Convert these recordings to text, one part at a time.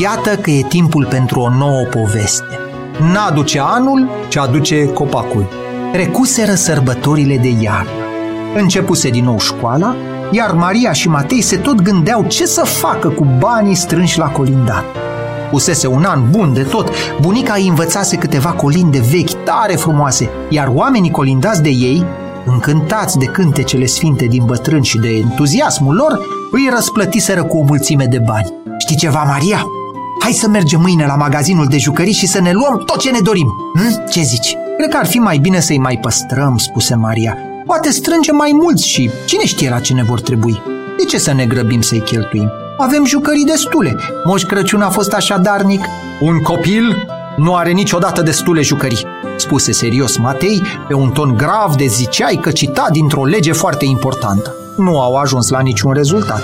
Iată că e timpul pentru o nouă poveste. N-aduce anul, ce aduce copacul. Trecuseră sărbătorile de iarnă. Începuse din nou școala, iar Maria și Matei se tot gândeau ce să facă cu banii strânși la colindat. Pusese un an bun de tot, bunica îi învățase câteva colinde vechi, tare frumoase, iar oamenii colindați de ei, încântați de cântecele sfinte din bătrâni și de entuziasmul lor, îi răsplătiseră cu o mulțime de bani. Știi ceva, Maria? Hai să mergem mâine la magazinul de jucării și să ne luăm tot ce ne dorim. Hm? Ce zici? Cred că ar fi mai bine să-i mai păstrăm, spuse Maria. Poate strângem mai mulți și cine știe la ce ne vor trebui. De ce să ne grăbim să-i cheltuim? Avem jucării destule. Moș Crăciun a fost așa darnic. Un copil nu are niciodată destule jucării, spuse serios Matei pe un ton grav de ziceai că cita dintr-o lege foarte importantă. Nu au ajuns la niciun rezultat.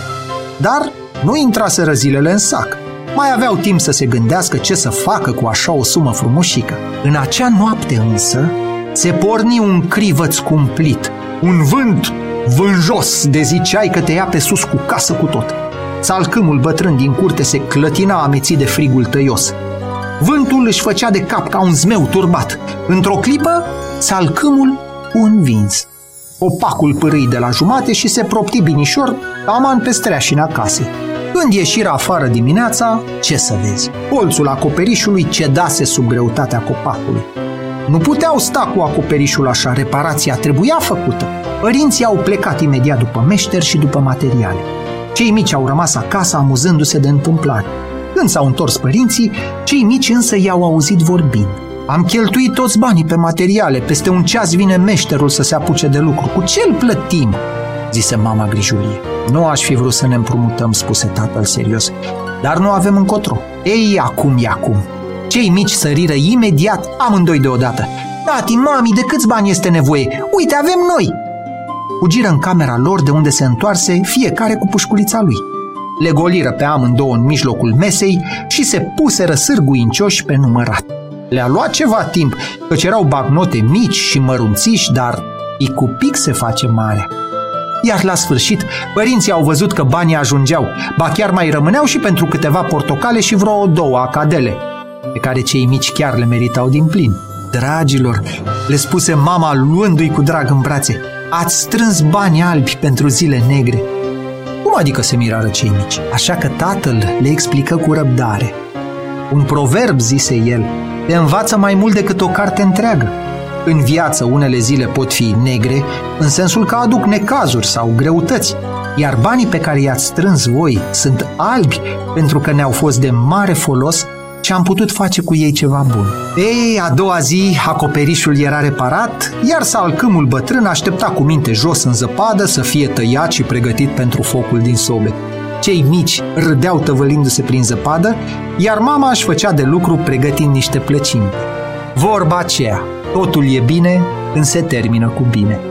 Dar nu intraseră zilele în sac. Mai aveau timp să se gândească ce să facă cu așa o sumă frumușică. În acea noapte însă se porni un crivăț cumplit, un vânt vânjos de ziceai că te ia pe sus cu casă cu tot. Salcâmul bătrân din curte se clătina amețit de frigul tăios. Vântul își făcea de cap ca un zmeu turbat. Într-o clipă, salcâmul un vins. Opacul pârâi de la jumate și se propti binișor taman pe streașina casei. Când ieșirea afară dimineața, ce să vezi? Colțul acoperișului cedase sub greutatea copacului. Nu puteau sta cu acoperișul așa, reparația trebuia făcută. Părinții au plecat imediat după meșteri și după materiale. Cei mici au rămas acasă amuzându-se de întâmplare. Când s-au întors părinții, cei mici însă i-au auzit vorbind. Am cheltuit toți banii pe materiale, peste un ceas vine meșterul să se apuce de lucru. Cu ce îl plătim? zise mama grijulie. Nu aș fi vrut să ne împrumutăm, spuse tatăl serios, dar nu avem încotro. Ei, acum e acum. Cei mici săriră imediat amândoi deodată. Tati, mami, de câți bani este nevoie? Uite, avem noi! Fugiră în camera lor de unde se întoarse fiecare cu pușculița lui. Le goliră pe amândouă în mijlocul mesei și se puseră sârguincioși pe numărat. Le-a luat ceva timp, căci erau bagnote mici și mărunțiși, dar icupic se face mare. Iar la sfârșit, părinții au văzut că banii ajungeau, ba chiar mai rămâneau și pentru câteva portocale și vreo două acadele, pe care cei mici chiar le meritau din plin. Dragilor, le spuse mama luându-i cu drag în brațe, ați strâns bani albi pentru zile negre. Cum adică se mirară cei mici? Așa că tatăl le explică cu răbdare. Un proverb, zise el, te învață mai mult decât o carte întreagă. În viață unele zile pot fi negre, în sensul că aduc necazuri sau greutăți, iar banii pe care i-ați strâns voi sunt albi pentru că ne-au fost de mare folos și am putut face cu ei ceva bun. Ei, a doua zi, acoperișul era reparat, iar salcâmul bătrân aștepta cu minte jos în zăpadă să fie tăiat și pregătit pentru focul din sobe. Cei mici râdeau tăvălindu-se prin zăpadă, iar mama își făcea de lucru pregătind niște plăcini. Vorba aceea, totul e bine când se termină cu bine.